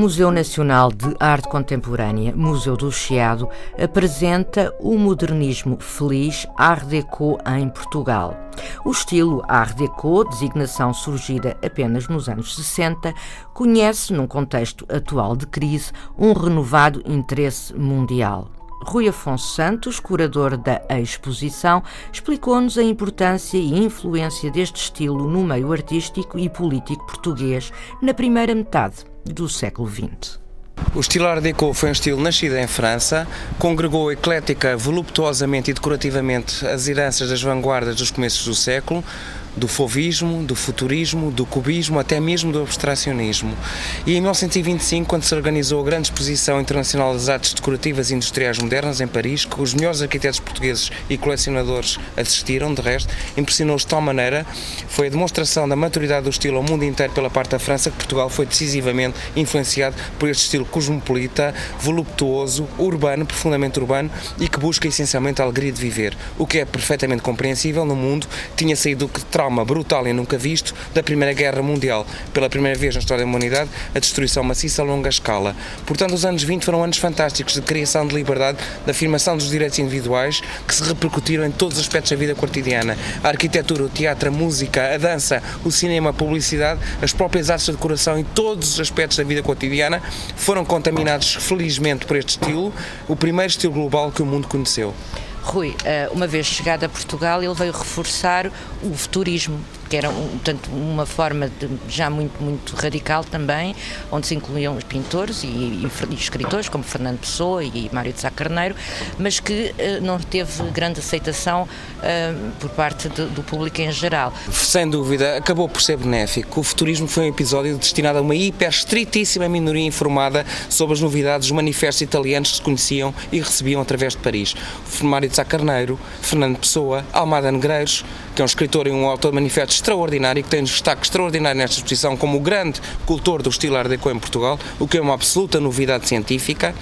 Museu Nacional de Arte Contemporânea, Museu do Chiado, apresenta o modernismo feliz Art Deco em Portugal. O estilo Art Deco, designação surgida apenas nos anos 60, conhece, num contexto atual de crise, um renovado interesse mundial. Rui Afonso Santos, curador da exposição, explicou-nos a importância e influência deste estilo no meio artístico e político português na primeira metade do século XX. O estilo Art Deco foi um estilo nascido em França, congregou eclética, voluptuosamente e decorativamente as heranças das vanguardas dos começos do século, do fovismo, do futurismo, do cubismo, até mesmo do abstracionismo. E em 1925, quando se organizou a grande exposição internacional das artes decorativas e industriais modernas em Paris, que os melhores arquitetos portugueses e colecionadores assistiram, de resto, impressionou-os de tal maneira, foi a demonstração da maturidade do estilo ao mundo inteiro pela parte da França, que Portugal foi decisivamente influenciado por este estilo cosmopolita, voluptuoso, urbano, profundamente urbano e que busca essencialmente a alegria de viver, o que é perfeitamente compreensível no mundo, tinha saído que trauma brutal e nunca visto da Primeira Guerra Mundial. Pela primeira vez na história da humanidade, a destruição maciça a longa escala. Portanto, os anos 20 foram anos fantásticos de criação de liberdade, de afirmação dos direitos individuais, que se repercutiram em todos os aspectos da vida cotidiana. A arquitetura, o teatro, a música, a dança, o cinema, a publicidade, as próprias artes de decoração e todos os aspectos da vida cotidiana foram contaminados, felizmente, por este estilo, o primeiro estilo global que o mundo conheceu. Rui, eh, uma vez chegado a Portugal, ele veio reforçar o futurismo que era portanto, uma forma de, já muito, muito radical também, onde se incluíam os pintores e, e, e escritores como Fernando Pessoa e Mário de Sá Carneiro, mas que uh, não teve grande aceitação uh, por parte de, do público em geral. Sem dúvida, acabou por ser benéfico. O futurismo foi um episódio destinado a uma hiper estritíssima minoria informada sobre as novidades dos manifestos italianos que se conheciam e recebiam através de Paris. Mário de Sá Carneiro, Fernando Pessoa, Almada Negreiros, que é um escritor e um autor de manifestos extraordinário, que tem um destaque extraordinário nesta exposição como o grande cultor do estilo Art Deco em Portugal, o que é uma absoluta novidade científica.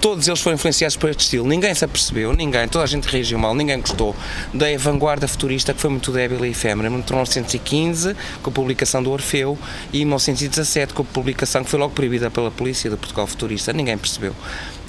Todos eles foram influenciados por este estilo. Ninguém se apercebeu, ninguém, toda a gente reagiu mal, ninguém gostou da vanguarda futurista que foi muito débil e efêmera. Em 1915, com a publicação do Orfeu, e em 1917, com a publicação que foi logo proibida pela polícia do Portugal futurista. Ninguém percebeu.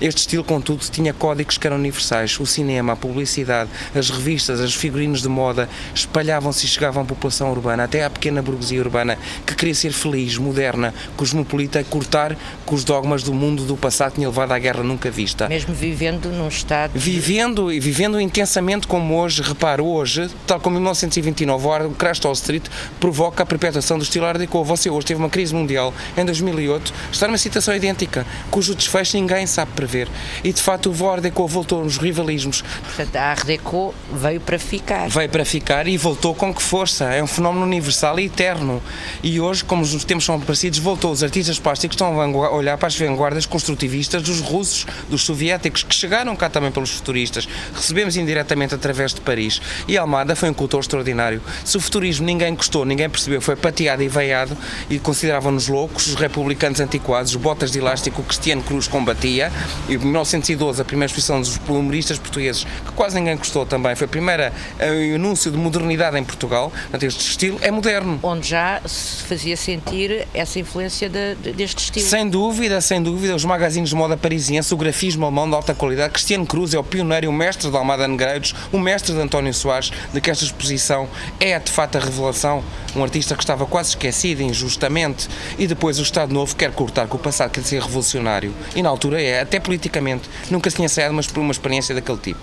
Este estilo, contudo, tinha códigos que eram universais. O cinema, a publicidade, as revistas, as figurinos de moda espalhavam-se e chegavam à população urbana, até à pequena burguesia urbana, que queria ser feliz, moderna, cosmopolita, cortar com os dogmas do mundo do passado que tinha levado à guerra nunca vista. Mesmo vivendo num estado. Vivendo e vivendo intensamente como hoje, reparo, hoje, tal como em 1929, o crash Wall Street provoca a perpetuação do estilo Art Deco. Você hoje teve uma crise mundial em 2008, está numa situação idêntica, cujo desfecho ninguém sabe prever ver. E de facto o Art Deco voltou nos rivalismos. Portanto, a Art Deco veio para ficar. Veio para ficar e voltou com que força. É um fenómeno universal e eterno. E hoje, como os tempos são parecidos, voltou. Os artistas plásticos estão a olhar para as vanguardas construtivistas dos russos, dos soviéticos, que chegaram cá também pelos futuristas. Recebemos indiretamente através de Paris. E Almada foi um cultor extraordinário. Se o futurismo ninguém gostou, ninguém percebeu, foi pateado e veiado e consideravam-nos loucos, os republicanos antiquados, os botas de elástico que Cristiano Cruz combatia, e em 1912, a primeira exposição dos humoristas portugueses, que quase ninguém gostou também, foi a primeira uh, anúncio de modernidade em Portugal. Portanto, este estilo é moderno. Onde já se fazia sentir essa influência de, de, deste estilo. Sem dúvida, sem dúvida. Os magazines de moda parisiense, o grafismo alemão de alta qualidade. Cristiano Cruz é o pioneiro e o mestre de Almada Negreiros, o mestre de António Soares, de que esta exposição é de facto a revelação. Um artista que estava quase esquecido injustamente e depois o Estado Novo quer cortar com o passado, quer ser revolucionário. E na altura é, até politicamente. Nunca se tinha saído por uma experiência daquele tipo.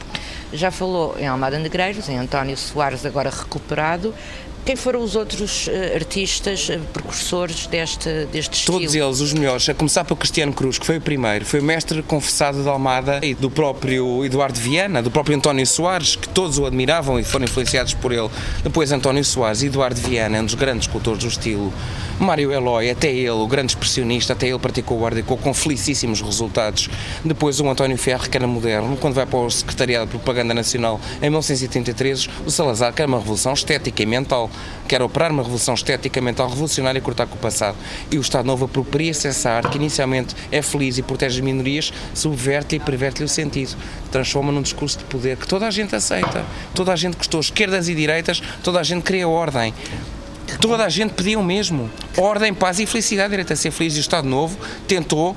Já falou em Almada Negreiros, em António Soares, agora recuperado. Quem foram os outros uh, artistas, uh, precursores deste, deste estilo? Todos eles, os melhores, a começar pelo Cristiano Cruz, que foi o primeiro, foi o mestre confessado de Almada e do próprio Eduardo Viana, do próprio António Soares, que todos o admiravam e foram influenciados por ele. Depois António Soares, Eduardo Viana, um dos grandes escultores do estilo. Mário Eloy, até ele, o grande expressionista, até ele praticou o Art com felicíssimos resultados. Depois o António Ferro, que era moderno, quando vai para o Secretariado de Propaganda Nacional em 1983, o Salazar, que era uma revolução estética e mental, quer operar uma revolução estética mental revolucionária e cortar com o passado. E o Estado Novo apropria-se essa arte, que inicialmente é feliz e protege as minorias, subverte e perverte-lhe o sentido, transforma num discurso de poder que toda a gente aceita, toda a gente gostou, esquerdas e direitas, toda a gente queria ordem. Toda a gente pedia o mesmo. Ordem, paz e felicidade. Direito a ser feliz e o Estado Novo tentou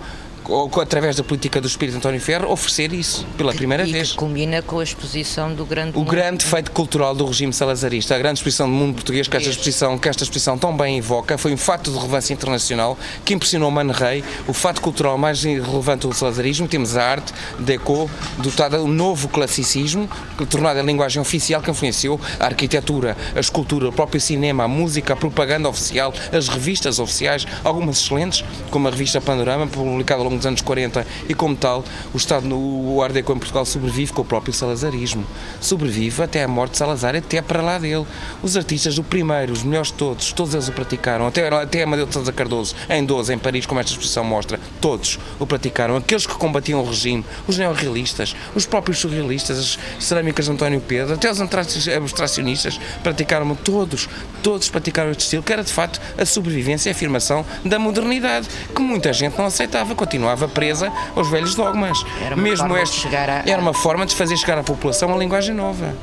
através da política do Espírito António Ferro, oferecer isso pela primeira e vez. Que culmina com a exposição do grande. O mundo. grande feito cultural do regime salazarista, a grande exposição do mundo português que esta exposição, que esta exposição tão bem evoca, foi um fato de relevância internacional que impressionou Mano Rei. O fato cultural mais relevante do salazarismo, temos a arte, deco, dotada de um novo classicismo, tornada a linguagem oficial que influenciou a arquitetura, a escultura, o próprio cinema, a música, a propaganda oficial, as revistas oficiais, algumas excelentes, como a revista Panorama, publicada ao longo anos 40 e como tal o Estado no o Art em Portugal sobrevive com o próprio salazarismo. Sobrevive até a morte de Salazar, até para lá dele. Os artistas do primeiro, os melhores de todos, todos eles o praticaram, até, até Amadeu de Sousa Cardoso, em 12, em Paris, como esta exposição mostra, todos o praticaram. Aqueles que combatiam o regime, os neorrealistas, os próprios surrealistas, as cerâmicas de António Pedro, até os abstracionistas praticaram todos, todos praticaram este estilo, que era de facto a sobrevivência e a afirmação da modernidade, que muita gente não aceitava, continuava presa aos velhos dogmas. Era uma Mesmo este, a... era uma forma de fazer chegar à população uma linguagem nova.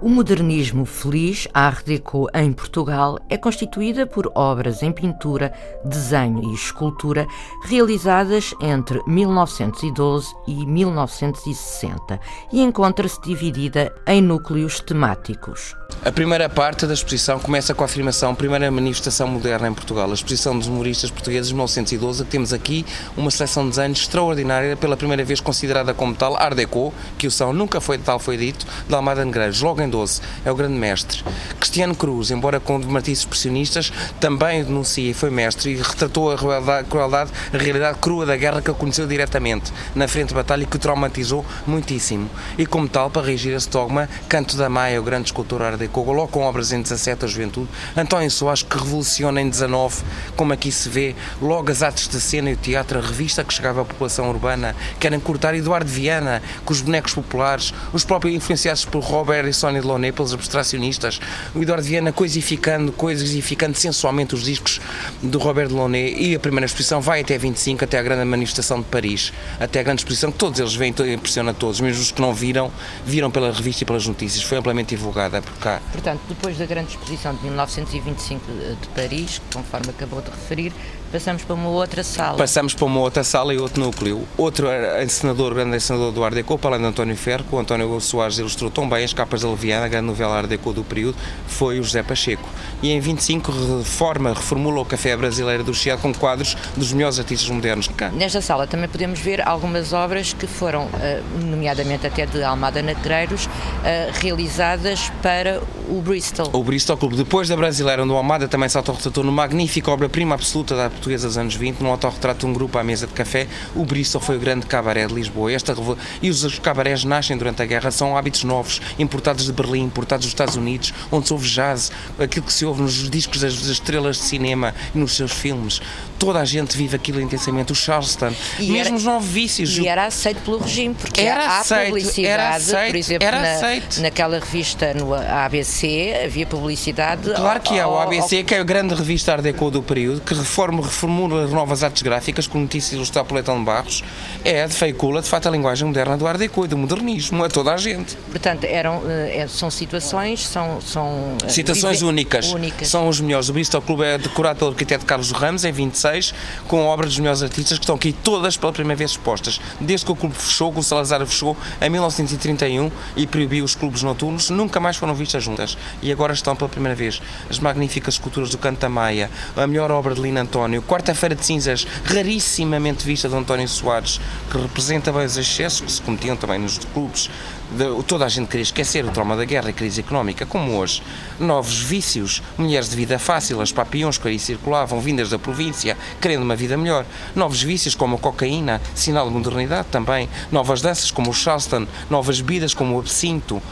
O modernismo feliz, Art Deco em Portugal, é constituída por obras em pintura, desenho e escultura realizadas entre 1912 e 1960 e encontra-se dividida em núcleos temáticos. A primeira parte da exposição começa com a afirmação primeira manifestação moderna em Portugal, a exposição dos humoristas portugueses de 1912, que temos aqui uma seleção de desenhos extraordinária, pela primeira vez considerada como tal, Art Deco, que o são, nunca foi tal foi dito, de Almada Negreiros, logo em 12, é o grande mestre. Cristiano Cruz, embora com matizes expressionistas, também denuncia e foi mestre e retratou a crueldade, a realidade crua da guerra que ele conheceu diretamente na frente de batalha e que o traumatizou muitíssimo. E como tal, para reagir a esse dogma, Canto da Maia, o grande escultor Art Deco, logo com obras em 17 a juventude, António Soares que revoluciona em 19, como aqui se vê, logo as artes de cena e o teatro, a revista que chegava à população urbana, querem cortar Eduardo Viana, com os bonecos populares, os próprios influenciados por Robert e Sónia Delaunay, pelos abstracionistas, o Eduardo Viana coisificando, coisificando sensualmente os discos do Robert Delaunay e a primeira exposição vai até 25, até a grande manifestação de Paris, até a grande exposição que todos eles veem, impressiona todos, mesmo os que não viram, viram pela revista e pelas notícias, foi amplamente divulgada por cá. Portanto, depois da grande exposição de 1925 de Paris, conforme acabou de referir, passamos para uma outra sala. Passamos para uma outra sala e outro núcleo. Outro encenador, grande encenador do Art Deco, para além de António Ferro, o António Soares ilustrou tão bem as capas da A grande novela Art Deco do período, foi o José Pacheco. E em 25 reforma, reformula o Café Brasileiro do Chiado com quadros dos melhores artistas modernos. Nesta sala também podemos ver algumas obras que foram, eh, nomeadamente até de Almada Negreiros, eh, realizadas para o Bristol. O Bristol Clube. Depois da Brasileira, onde o Almada também se autorretratou no magnífica obra-prima absoluta da portuguesa dos anos 20, no autorretrato de um grupo à mesa de café, o Bristol foi o grande cabaré de Lisboa. Esta, e os cabarés nascem durante a guerra, são hábitos novos, importados de Berlim, importados dos Estados Unidos, onde se ouve jazz, aquilo que se ouve nos discos das estrelas de cinema e nos seus filmes. Toda a gente vive aquilo intensamente. O Charleston, e mesmo era, os novos vícios. E era aceito pelo regime, porque era há aceito, publicidade, era aceito, por exemplo, era na, aceito. naquela revista no ABC, havia publicidade. Claro que há, o ABC, ao... que é a grande revista Art Deco do período, que reforma, reformula, as artes gráficas com notícias ilustradas por Leitão de Barros, é, de feicula, de facto, a linguagem moderna do Art Deco e do modernismo, a toda a gente. Portanto, eram, eh, são situações, são... são eh, Situações únicas. únicas. São os melhores. O Bristol Clube é decorado pelo arquiteto Carlos Ramos, em 26, 2016, com obras dos meus artistas que estão aqui todas pela primeira vez expostas. Desde que o clube fechou, que o Salazar fechou, em 1931 e proibiu os clubes noturnos, nunca mais foram vistas juntas. E agora estão pela primeira vez as magníficas esculturas do Canto da Maia, a melhor obra de Lino António, Quarta-feira de Cinzas, rarissimamente vista de António Soares, que representa bem os excessos que se cometiam também nos clubes. De, toda a gente queria esquecer o trauma da guerra e crise económica, como hoje. Novos vícios, mulheres de vida fácil, as papiões que aí circulavam, vindas da província, querendo uma vida melhor. Novos vícios como a cocaína, sinal de modernidade também. Novas danças como o Charleston, novas bebidas como o absinto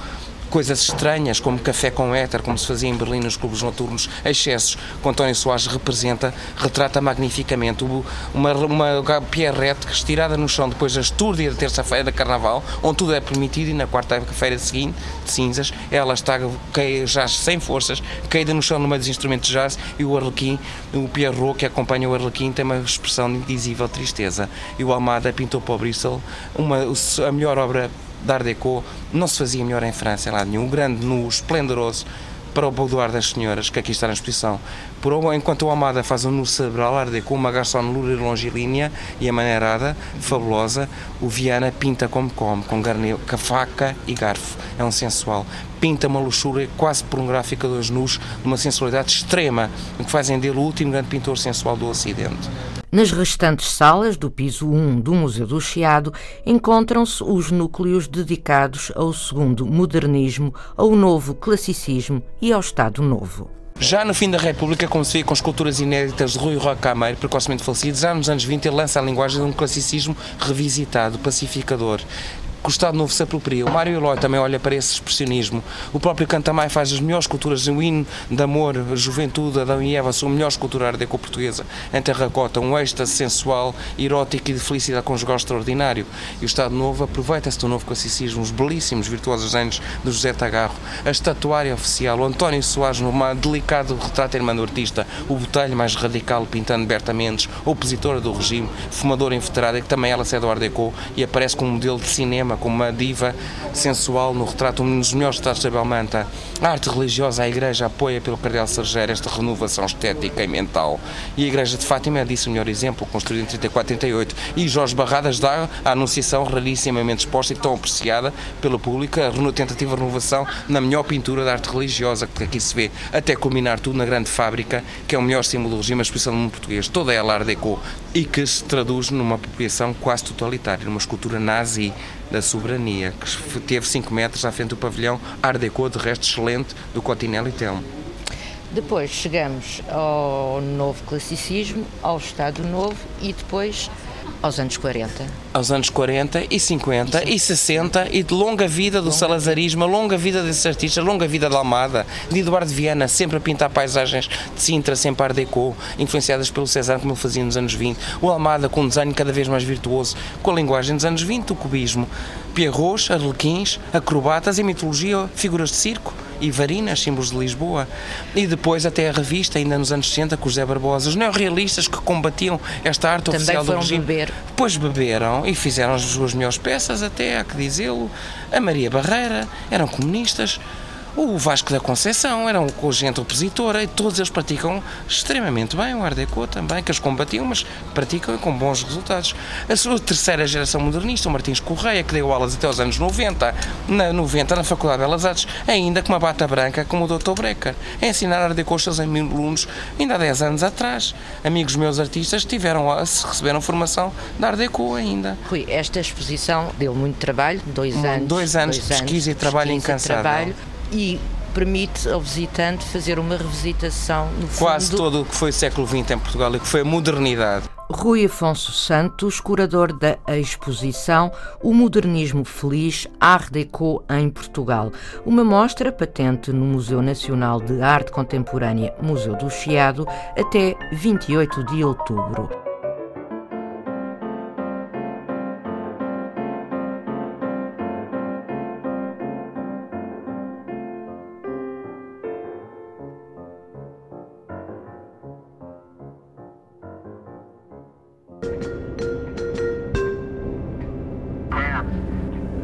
coisas estranhas, como café com éter, como se fazia em Berlim nos clubes noturnos, excessos, que António Soares representa, retrata magnificamente. Uma, uma pierrette estirada no chão depois da estúrdia da terça-feira da Carnaval, onde tudo é permitido e na quarta-feira seguinte, de cinzas, ela está já sem forças, caída no chão no meio dos instrumentos de jazz e o Arlequim, o Pierrot que acompanha o Arlequim tem uma expressão de indizível tristeza. E o Almada pintou para o Bristol uma, a melhor obra de Art Deco não se fazia melhor em França, em lado nenhum. Grande nu, esplendoroso, para o boudoir das senhoras, que aqui está na exposição. Por, enquanto o Almada faz um nu cerebral Art Deco, uma garçon loura longilínea e amaneirada, fabulosa, o Viana pinta como come, com, garne, com faca e garfo. É um sensual. Pinta uma luxúria quase pornográfica dos nus, de uma sensualidade extrema, que fazem dele o último grande pintor sensual do Ocidente. Nas restantes salas do piso 1 do Museu do Chiado encontram-se os núcleos dedicados ao segundo modernismo, ao novo classicismo e ao Estado Novo. Já no fim da República, vê com esculturas inéditas de Rui Roque Cameiro, precocemente falecido, já nos anos 20 ele lança a linguagem de um classicismo revisitado, pacificador, que o Estado Novo se apropria. O Mário Eloy também olha para esse expressionismo. O próprio Cantamai faz as melhores esculturas, um hino de amor, juventude, Adão e Eva, são a melhor escultura ardeco portuguesa em terracota, um êxtase sensual, erótico e de felicidade conjugal extraordinário. E o Estado Novo aproveita-se do novo classicismo, os belíssimos, virtuosos anos de José Tagarro, a estatuária oficial, o António Soares, num delicado retrato irmão do artista, o Botelho mais radical, pintando Berta Mendes, opositora do regime, fumadora inveterada, que também ela cede ao Ardeco e aparece como modelo de cinema como uma diva sensual no retrato, um dos melhores retratos da Belmanta. A arte religiosa, a Igreja apoia pelo Cardeal Sergeiro esta renovação estética e mental. E a Igreja de Fátima é disso o melhor exemplo, construída em 34 38. E Jorge Barradas dá a anunciação rarissimamente exposta e tão apreciada pelo público, a tentativa de renovação na melhor pintura da arte religiosa, que aqui se vê, até culminar tudo na grande fábrica, que é o melhor símbolo do regime, a exposição do mundo português. Toda ela art e que se traduz numa apropriação quase totalitária, numa escultura nazi da soberania, que teve 5 metros à frente do pavilhão Art Deco, de resto excelente, do Cotinelli Telmo. Depois chegamos ao novo classicismo, ao Estado Novo e depois aos anos 40. Aos anos 40 e 50 e, e 60 e de longa vida do longa salazarismo, longa vida desses artistas, longa vida da Almada, de Eduardo Viana, sempre a pintar paisagens de Sintra, sempre Art Deco, influenciadas pelo César, como ele fazia nos anos 20. O Almada com um desenho cada vez mais virtuoso, com a linguagem dos anos 20, o cubismo. Pierrots, arlequins, acrobatas e mitologia, figuras de circo e varinas, símbolos de Lisboa. E depois até a revista, ainda nos anos 60, com José Barbosa, os neorrealistas que combatiam esta arte Também oficial do regime. Beber. Depois beberam e fizeram as suas melhores peças, até há que dizê-lo. A Maria Barreira, eram comunistas o Vasco da Conceição era um gente opositora e todos eles praticam extremamente bem, o Art Deco também, que eles combatiam, mas praticam com bons resultados. A sua terceira geração modernista, o Martins Correia, que deu aulas até os anos 90, na 90 na Faculdade de Belas Artes, ainda com uma bata branca como o Dr. Brecker, a ensinar Art Deco aos seus alunos ainda há 10 anos atrás. Amigos meus artistas tiveram, receberam formação de Art Deco ainda. Rui, esta exposição deu muito trabalho, dois anos. Dois anos de pesquisa e trabalho incansável. Trabalho e permite ao visitante fazer uma revisitação no fundo. Quase todo o que foi o século XX em Portugal e que foi a modernidade. Rui Afonso Santos, curador da exposição O Modernismo Feliz Art Deco em Portugal, uma mostra patente no Museu Nacional de Arte Contemporânea Museu do Chiado até 28 de outubro.